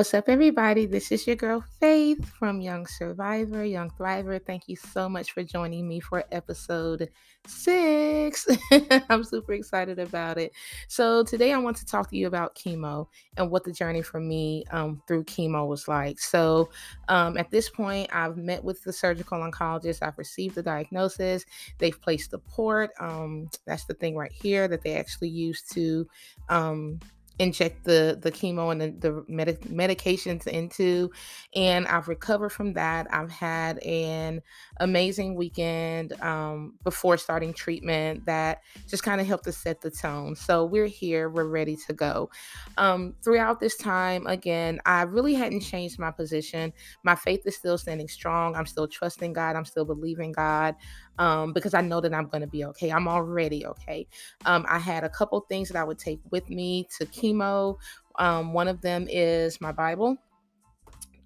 What's up, everybody? This is your girl Faith from Young Survivor, Young Thriver. Thank you so much for joining me for episode six. I'm super excited about it. So, today I want to talk to you about chemo and what the journey for me um, through chemo was like. So, um, at this point, I've met with the surgical oncologist, I've received the diagnosis, they've placed the port. Um, that's the thing right here that they actually use to um, inject the the chemo and the, the med- medications into and i've recovered from that. I've had an amazing weekend um, before starting treatment that just kind of helped to set the tone. So we're here we're ready to go. Um, throughout this time again i really hadn't changed my position. My faith is still standing strong. I'm still trusting god. I'm still believing god um, because I know that I'm going to be okay. I'm already okay. Um, I had a couple things that I would take with me to chemo. Um, one of them is my Bible.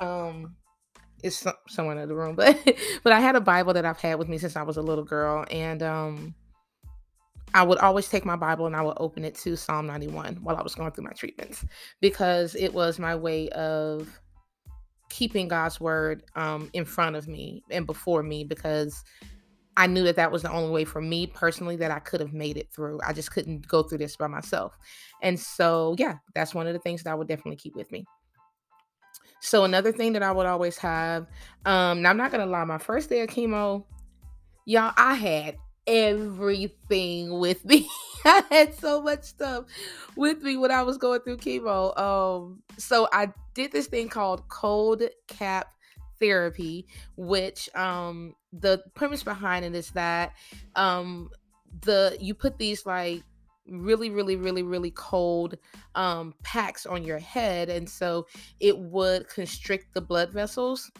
Um, it's someone in the room, but but I had a Bible that I've had with me since I was a little girl, and um, I would always take my Bible and I would open it to Psalm 91 while I was going through my treatments because it was my way of keeping God's word um, in front of me and before me because I knew that that was the only way for me personally that I could have made it through. I just couldn't go through this by myself. And so, yeah, that's one of the things that I would definitely keep with me. So, another thing that I would always have, um, now I'm not going to lie, my first day of chemo, y'all, I had everything with me. I had so much stuff with me when I was going through chemo. Um, so I did this thing called cold cap therapy, which um the premise behind it is that um the you put these like really really really really cold um packs on your head and so it would constrict the blood vessels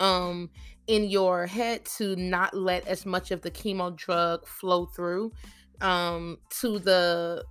um in your head to not let as much of the chemo drug flow through um to the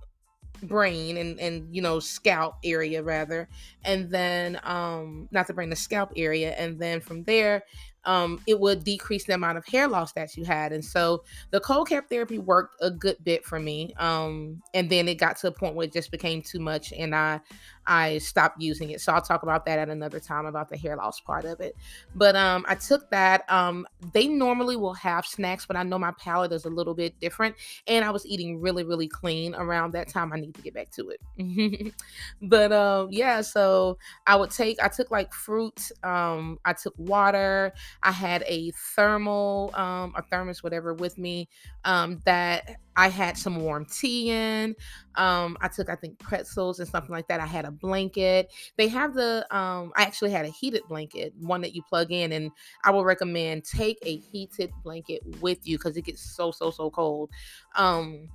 brain and and you know scalp area rather. And then um not the brain the scalp area. And then from there um, it would decrease the amount of hair loss that you had. And so the cold cap therapy worked a good bit for me. Um, and then it got to a point where it just became too much and I I stopped using it. So I'll talk about that at another time about the hair loss part of it. But um, I took that. Um, they normally will have snacks, but I know my palate is a little bit different. And I was eating really, really clean around that time. I need to get back to it. but um, yeah, so I would take, I took like fruit, um, I took water, I had a thermal, um, a thermos, whatever, with me um, that I had some warm tea in. Um, I took, I think, pretzels and something like that. I had a blanket. They have the, um, I actually had a heated blanket, one that you plug in, and I would recommend take a heated blanket with you because it gets so, so, so cold. Um,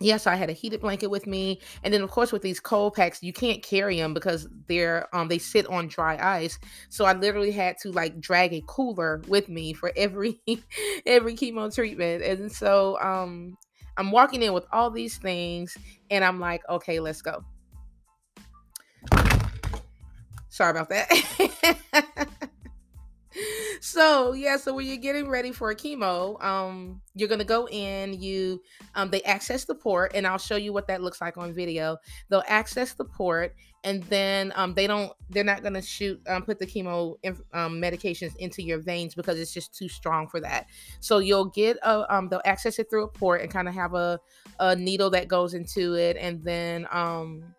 yeah, so I had a heated blanket with me, and then of course with these cold packs, you can't carry them because they're um they sit on dry ice. So I literally had to like drag a cooler with me for every every chemo treatment, and so um I'm walking in with all these things, and I'm like, okay, let's go. Sorry about that. so yeah so when you're getting ready for a chemo um you're gonna go in you um they access the port and i'll show you what that looks like on video. They'll access the port and then um they don't they're not gonna shoot um put the chemo um, medications into your veins because it's just too strong for that. So you'll get a um they'll access it through a port and kind of have a a needle that goes into it and then um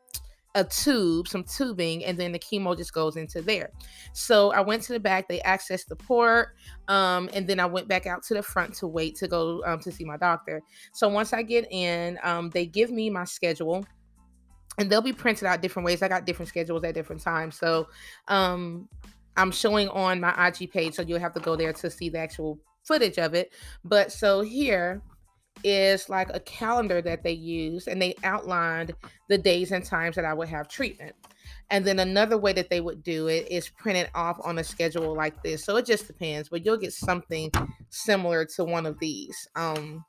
a tube, some tubing, and then the chemo just goes into there. So I went to the back, they accessed the port, um, and then I went back out to the front to wait to go um, to see my doctor. So once I get in, um, they give me my schedule. And they'll be printed out different ways. I got different schedules at different times. So um, I'm showing on my IG page. So you'll have to go there to see the actual footage of it. But so here, is like a calendar that they use and they outlined the days and times that I would have treatment. And then another way that they would do it is print it off on a schedule like this. So it just depends, but you'll get something similar to one of these. Um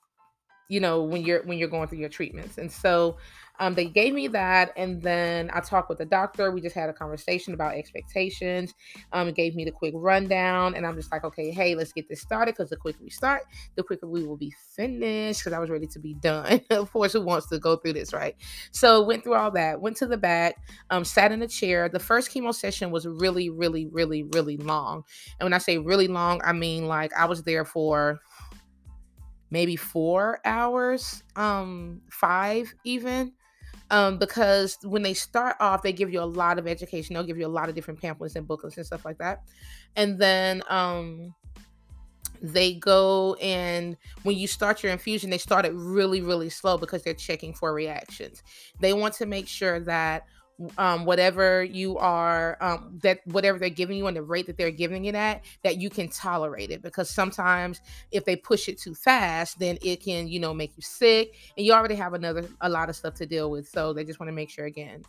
you know when you're when you're going through your treatments and so um, they gave me that, and then I talked with the doctor. We just had a conversation about expectations. Um, gave me the quick rundown, and I'm just like, okay, hey, let's get this started because the quicker we start, the quicker we will be finished. Because I was ready to be done. of course, who wants to go through this, right? So went through all that. Went to the back. Um, sat in a chair. The first chemo session was really, really, really, really long. And when I say really long, I mean like I was there for maybe four hours, um, five even um, because when they start off, they give you a lot of education. They'll give you a lot of different pamphlets and booklets and stuff like that. And then um, they go and when you start your infusion, they start it really, really slow because they're checking for reactions. They want to make sure that um, whatever you are um, that whatever they're giving you and the rate that they're giving it at that you can tolerate it. Because sometimes if they push it too fast then it can you know make you sick. And you already have another a lot of stuff to deal with. So they just want to make sure again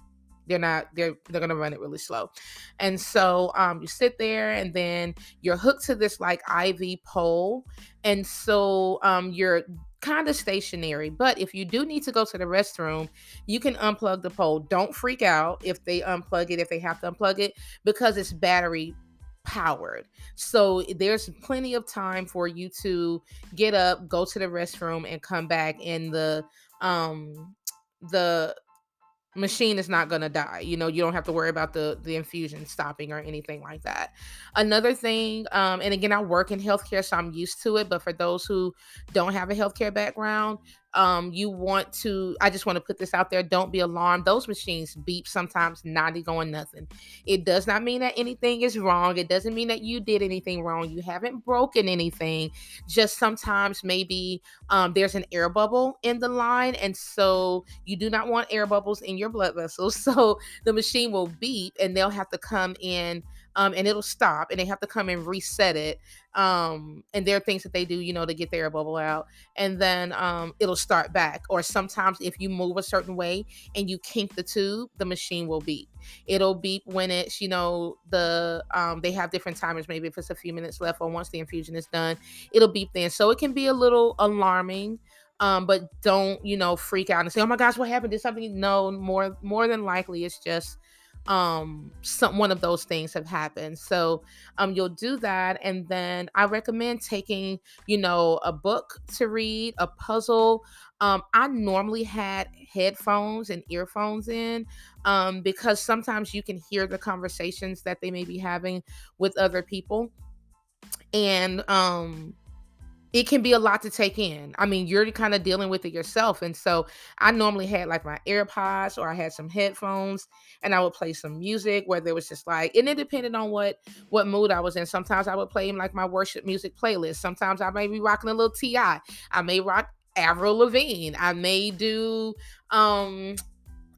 they're not they're they're gonna run it really slow. And so um you sit there and then you're hooked to this like iv pole. And so um you're kind of stationary. But if you do need to go to the restroom, you can unplug the pole. Don't freak out if they unplug it, if they have to unplug it, because it's battery powered. So there's plenty of time for you to get up, go to the restroom, and come back. And the um the machine is not going to die. You know you don't have to worry about the the infusion stopping or anything like that. Another thing um and again i work in healthcare so i'm used to it but for those who don't have a healthcare background um, you want to, I just want to put this out there. Don't be alarmed. Those machines beep sometimes, not going nothing. It does not mean that anything is wrong. It doesn't mean that you did anything wrong. You haven't broken anything. Just sometimes maybe um, there's an air bubble in the line. And so you do not want air bubbles in your blood vessels. So the machine will beep and they'll have to come in um, and it'll stop and they have to come and reset it. Um, and there are things that they do, you know, to get their bubble out, and then um, it'll start back. Or sometimes if you move a certain way and you kink the tube, the machine will beep. It'll beep when it's, you know, the um, they have different timers. Maybe if it's a few minutes left or once the infusion is done, it'll beep then. So it can be a little alarming um but don't you know freak out and say oh my gosh what happened did something no more more than likely it's just um some one of those things have happened. So um you'll do that and then i recommend taking you know a book to read a puzzle. Um i normally had headphones and earphones in um because sometimes you can hear the conversations that they may be having with other people. And um it can be a lot to take in. I mean, you're kind of dealing with it yourself. And so I normally had like my AirPods or I had some headphones and I would play some music, whether it was just like, and it depended on what what mood I was in. Sometimes I would play like my worship music playlist. Sometimes I may be rocking a little T.I. I may rock Avril Lavigne. I may do um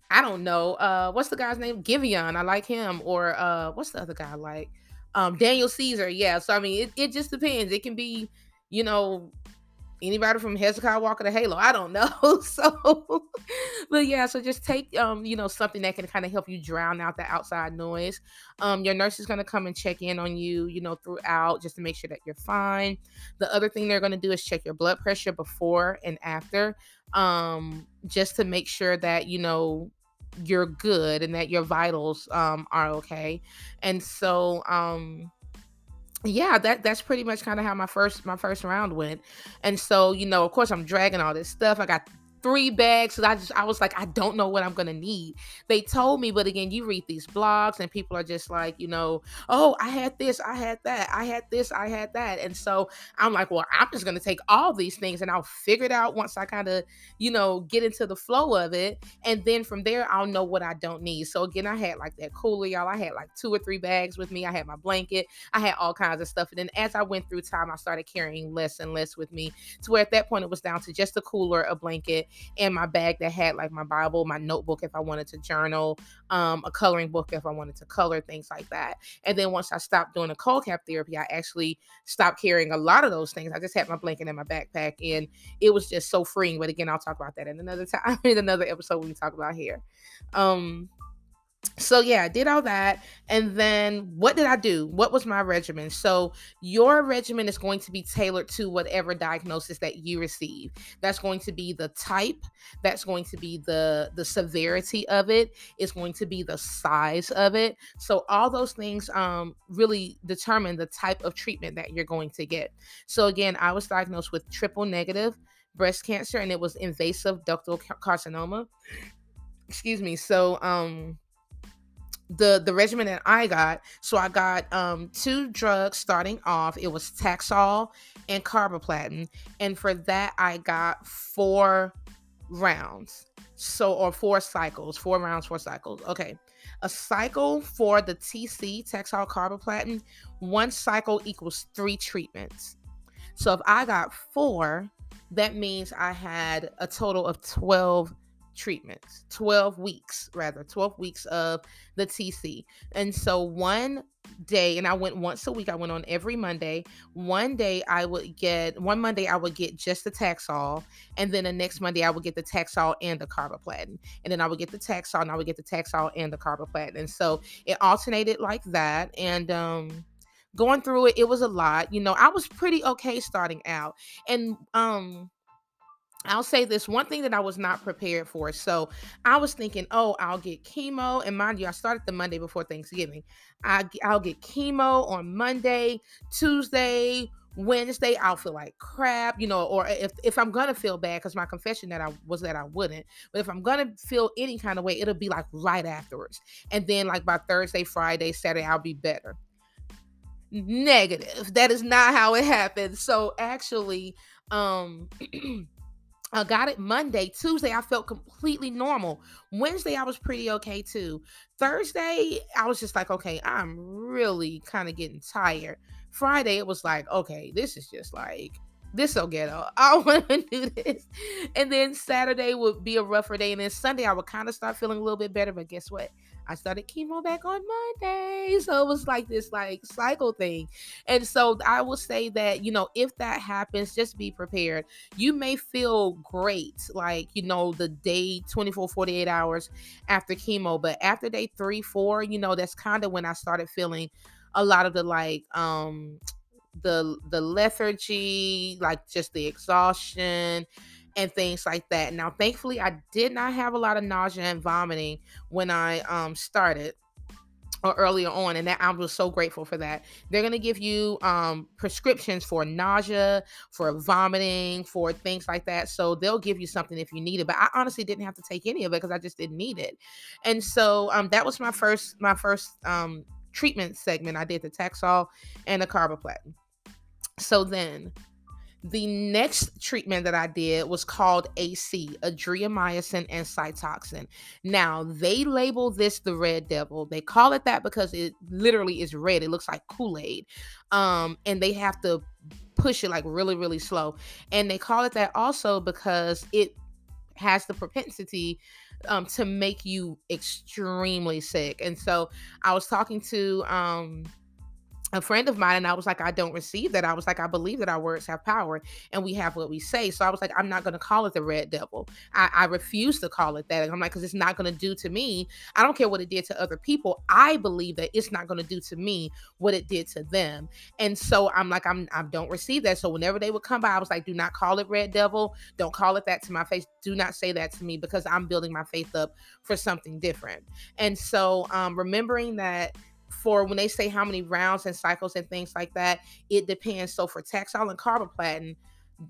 I don't know. Uh what's the guy's name? Giveon. I like him. Or uh what's the other guy like? Um Daniel Caesar. Yeah. So I mean it, it just depends. It can be you know, anybody from Hezekiah Walker to Halo. I don't know. so, but yeah, so just take, um, you know, something that can kind of help you drown out the outside noise. Um, your nurse is going to come and check in on you, you know, throughout just to make sure that you're fine. The other thing they're going to do is check your blood pressure before and after, um, just to make sure that, you know, you're good and that your vitals um are okay. And so, um, yeah that that's pretty much kind of how my first my first round went. And so you know of course i'm dragging all this stuff. I got three bags because I just I was like, I don't know what I'm gonna need. They told me, but again, you read these blogs and people are just like, you know, oh, I had this, I had that, I had this, I had that. And so I'm like, well, I'm just gonna take all these things and I'll figure it out once I kind of, you know, get into the flow of it. And then from there, I'll know what I don't need. So again, I had like that cooler, y'all. I had like two or three bags with me. I had my blanket, I had all kinds of stuff. And then as I went through time, I started carrying less and less with me to where at that point it was down to just a cooler, a blanket, and my bag that had like my Bible, my notebook if I wanted to journal, um, a coloring book if I wanted to color, things like that. And then once I stopped doing the cold cap therapy, I actually stopped carrying a lot of those things. I just had my blanket in my backpack and it was just so freeing. But again, I'll talk about that in another time, in another episode when we talk about hair. Um, so yeah, I did all that. And then what did I do? What was my regimen? So your regimen is going to be tailored to whatever diagnosis that you receive. That's going to be the type, that's going to be the the severity of it, it's going to be the size of it. So all those things um really determine the type of treatment that you're going to get. So again, I was diagnosed with triple negative breast cancer and it was invasive ductal carcinoma. Excuse me. So um the the regimen that I got. So I got um two drugs starting off. It was Taxol and carboplatin, and for that I got four rounds. So or four cycles, four rounds, four cycles. Okay. A cycle for the TC, Taxol carboplatin, one cycle equals three treatments. So if I got four, that means I had a total of 12 treatments 12 weeks rather 12 weeks of the tc and so one day and i went once a week i went on every monday. One day i would get one monday i would get just the taxol and then the next monday i would get the taxol and the carboplatin. And then i would get the taxol and i would get the taxol and the carboplatin. And so it alternated like that and um going through it it was a lot. You know i was pretty okay starting out. And um I'll say this one thing that I was not prepared for. So I was thinking, oh, I'll get chemo. And mind you, I started the Monday before Thanksgiving. I, I'll get chemo on Monday, Tuesday, Wednesday, I'll feel like crap, you know, or if, if I'm gonna feel bad, because my confession that I was that I wouldn't, but if I'm gonna feel any kind of way, it'll be like right afterwards. And then like by Thursday, Friday, Saturday, I'll be better. Negative. That is not how it happened. So actually, um I got it Monday. Tuesday, I felt completely normal. Wednesday, I was pretty okay too. Thursday, I was just like, okay, I'm really kind of getting tired. Friday, it was like, okay, this is just like, this get up. I want to do this. And then Saturday would be a rougher day. And then Sunday, I would kind of start feeling a little bit better. But guess what? I started chemo back on Monday. So it was like this like cycle thing. And so I will say that, you know, if that happens, just be prepared. You may feel great, like, you know, the day 24, 48 hours after chemo, but after day three, four, you know, that's kind of when I started feeling a lot of the like um the the lethargy, like just the exhaustion and things like that. Now, thankfully, I did not have a lot of nausea and vomiting when I um, started or earlier on and that i was so grateful for that. They're going to give you um, prescriptions for nausea for vomiting for things like that. So they'll give you something if you need it but i honestly didn't have to take any of it because i just didn't need it. And so um, that was my first my first um, treatment segment. I did the taxol and the carboplatin. So then the next treatment that I did was called AC, adriamycin and cytoxan. Now, they label this the red devil. They call it that because it literally is red. It looks like Kool-Aid. Um, and they have to push it like really, really slow. And they call it that also because it has the propensity um, to make you extremely sick. And so I was talking to um a friend of mine and I was like, I don't receive that. I was like, I believe that our words have power and we have what we say. So I was like, I'm not going to call it the red devil. I, I refuse to call it that. I'm like, because it's not going to do to me. I don't care what it did to other people. I believe that it's not going to do to me what it did to them. And so I'm like, I'm I don't receive that. So whenever they would come by, I was like, do not call it red devil. Don't call it that to my face. Do not say that to me because I'm building my faith up for something different. And so um, remembering that for when they say how many rounds and cycles and things like that, it depends. So for Taxol and carboplatin,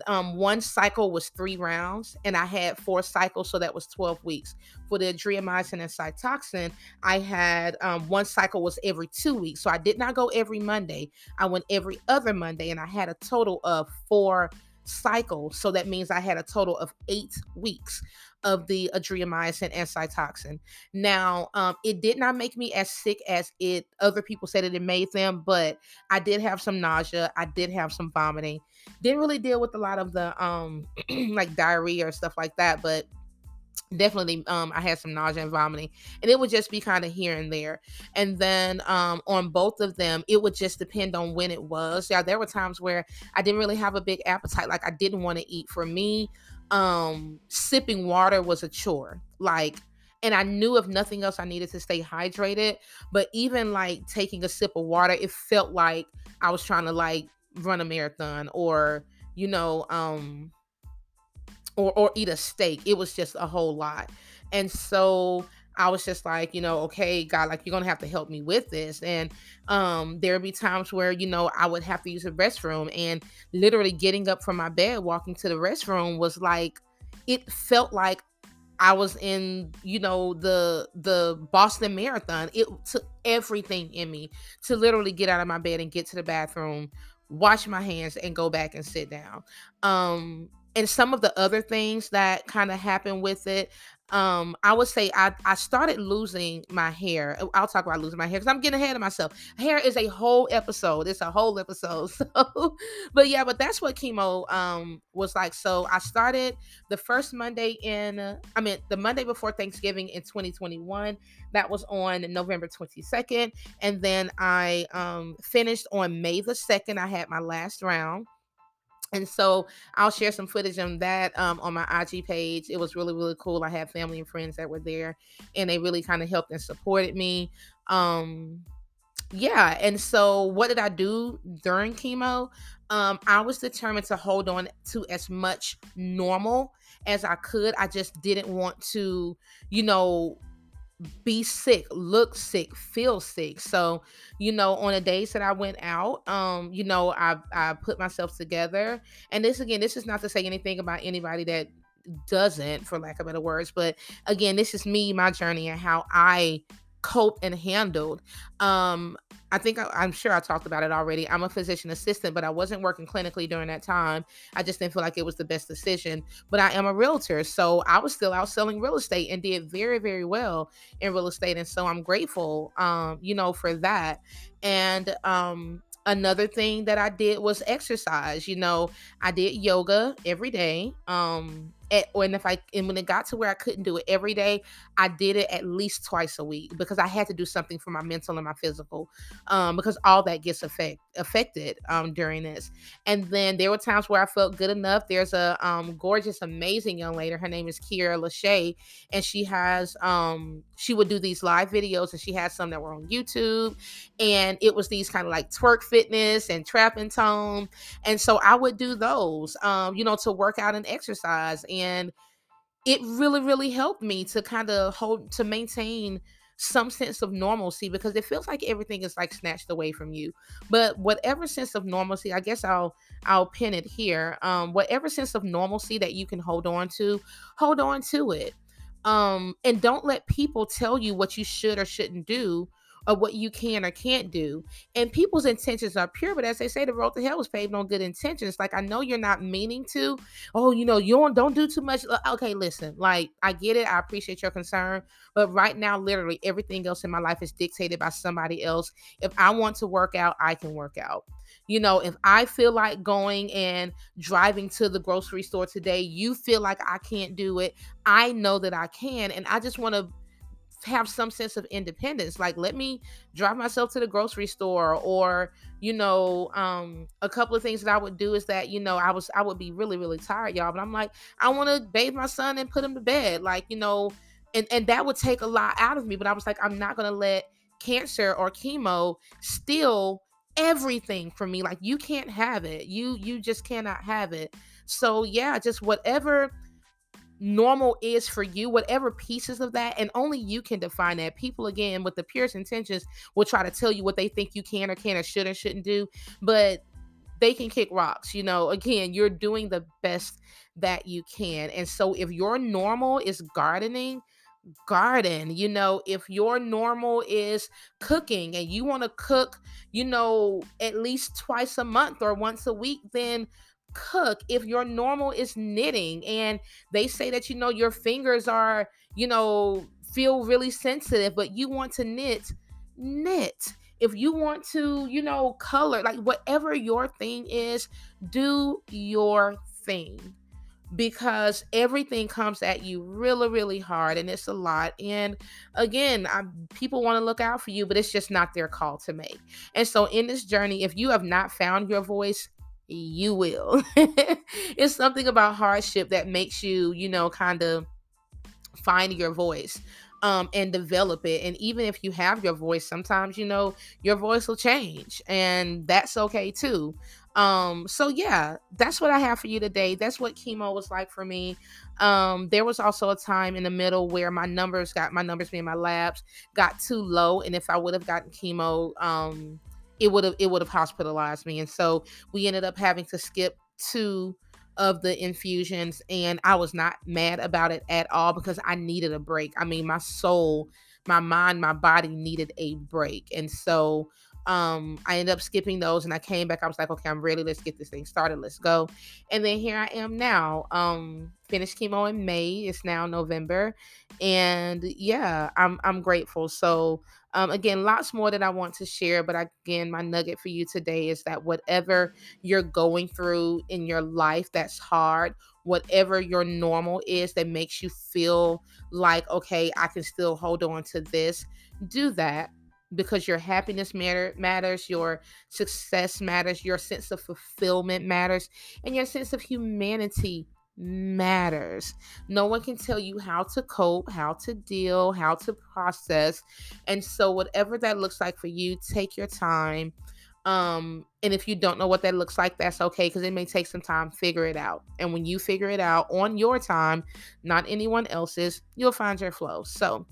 um, one cycle was three rounds, and I had four cycles, so that was 12 weeks. For the adriamycin and cytoxan, I had um, one cycle was every two weeks, so I did not go every Monday. I went every other Monday, and I had a total of four cycles. So that means I had a total of eight weeks of the adriamycin and cytoxan. Now, um, it did not make me as sick as it other people said it, it made them, but I did have some nausea. I did have some vomiting. Didn't really deal with a lot of the um like diarrhea or stuff like that, but definitely um i had some nausea and vomiting and it would just be kind of here and there and then um on both of them it would just depend on when it was yeah there were times where i didn't really have a big appetite like i didn't want to eat for me um sipping water was a chore like and I knew if nothing else I needed to stay hydrated, but even like taking a sip of water, it felt like I was trying to like run a marathon or you know um or or eat a steak. It was just a whole lot. And so I was just like, you know, okay, God, like you're gonna have to help me with this. And um, there'd be times where, you know, I would have to use a restroom and literally getting up from my bed, walking to the restroom was like it felt like I was in, you know, the the Boston Marathon. It took everything in me to literally get out of my bed and get to the bathroom, wash my hands, and go back and sit down. Um, and some of the other things that kind of happened with it um i would say i i started losing my hair. Uh, i'll talk about losing my hair because i'm getting ahead of myself. Hair is a whole episode. It's a whole episode. So but yeah but that's what chemo um was like. So i started the first monday in uh, i mean the monday before thanksgiving in 2021 that was on november 22nd and then i um finished on may the 2nd i had my last round and so I'll share some footage on that um, on my IG page. It was really, really cool. I had family and friends that were there, and they really kind of helped and supported me. Um, yeah, and so what did I do during chemo? Um, I was determined to hold on to as much normal as I could. I just didn't want to, you know, be sick, look sick, feel sick. So, you know, on the days that I went out, um, you know, I I put myself together. And this again, this is not to say anything about anybody that doesn't, for lack of better words, but again, this is me, my journey, and how I cope and handled. Um, I think I, am sure I talked about it already. I'm a physician assistant, but I wasn't working clinically during that time. I just didn't feel like it was the best decision. But I am a realtor, so I was still out selling real estate and did very, very well in real estate. And so I'm grateful, um, you know, for that. And um, another thing that I did was exercise. You know, I did yoga every day. Um, at, and if I and when it got to where I couldn't do it every day, I did it at least twice a week because I had to do something for my mental and my physical, um, because all that gets affect, affected um, during this. And then there were times where I felt good enough. There's a um, gorgeous, amazing young lady. Her name is Keaira LaShae, and she has um, she would do these live videos, and she had some that were on YouTube, and it was these kind of like twerk fitness and trap and tone, and so I would do those, um, you know, to work out and exercise. And it really really helped me to kind of hold to maintain some sense of normalcy because it feels like everything is like snatched away from you. But whatever sense of normalcy i guess i'll i'll pin it here um whatever sense of normalcy that you can hold on to hold on to it. Um and don't let people tell you what you should or shouldn't do of what you can or can't do. And people's intentions are pure, but as they say, the road to hell was paved on good intentions. Like I know you're not meaning to. Oh, you know, you don't don't do too much. Uh, okay, listen. Like I get it. I appreciate your concern, but right now, literally everything else in my life is dictated by somebody else. If I want to work out, I can work out. You know, if I feel like going and driving to the grocery store today, you feel like I can't do it. I know that I can. And I just want to have some sense of independence like let me drive myself to the grocery store or you know um a couple of things that i would do is that you know i was i would be really really tired y'all but i'm like i want to bathe my son and put him to bed like you know and and that would take a lot out of me but i was like i'm not gonna let cancer or chemo steal everything from me like you can't have it you you just cannot have it. So yeah just whatever normal is for you, whatever pieces of that, and only you can define that. People, again, with the purest intentions, will try to tell you what they think you can or can or should or shouldn't do, but they can kick rocks. You know, again, you're doing the best that you can. And so if your normal is gardening, garden you know if your normal is cooking and you want to cook you know at least twice a month or once a week then cook if your normal is knitting and they say that you know your fingers are you know feel really sensitive but you want to knit knit. If you want to you know color like whatever your thing is do your thing because everything comes at you really really hard and it's a lot. And again I, people want to look out for you but it's just not their call to make. And so in this journey if you have not found your voice you will. it's something about hardship that makes you, you know, kind of find your voice. um, and develop it. And even if you have your voice, sometimes you know your voice will change, and that's okay too. Um, so yeah, that's what I have for you today. That's what chemo was like for me. Um, there was also a time in the middle where my numbers got my numbers being my labs got too low, and if I would have gotten chemo, um, it would have it would have hospitalized me. And so we ended up having to skip two of the infusions and I was not mad about it at all because I needed a break. I mean, my soul, my mind, my body needed a break. And so um I ended up skipping those and I came back. I was like, okay, I'm ready. Let's get this thing started. Let's go. And then here I am now. Um finished chemo in May. It's now November. And yeah, I'm I'm grateful. So um, again, lots more that I want to share, but again, my nugget for you today is that whatever you're going through in your life that's hard, whatever your normal is that makes you feel like, okay, I can still hold on to this, do that because your happiness matter, matters, your success matters, your sense of fulfillment matters, and your sense of humanity matters. No one can tell you how to cope, how to deal, how to process. And so, whatever that looks like for you, take your time. Um, and if you don't know what that looks like, that's okay because it may take some time. Figure it out. And when you figure it out on your time, not anyone else's, you'll find your flow. So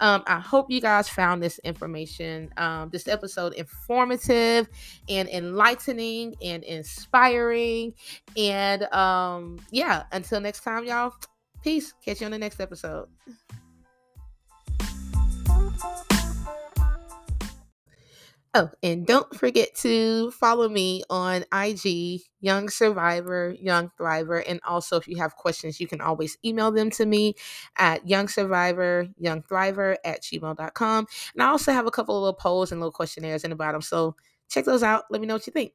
um, I hope you guys found this information, um, this episode informative and enlightening and inspiring. And um, yeah, until next time, y'all, peace. Catch you on the next episode. Oh, and don't forget to follow me on IG, Young Survivor, Young Thriver. And also, if you have questions, you can always email them to me at Young Survivor, Young Thriver at gmail.com. And I also have a couple of little polls and little questionnaires in the bottom. So check those out. Let me know what you think.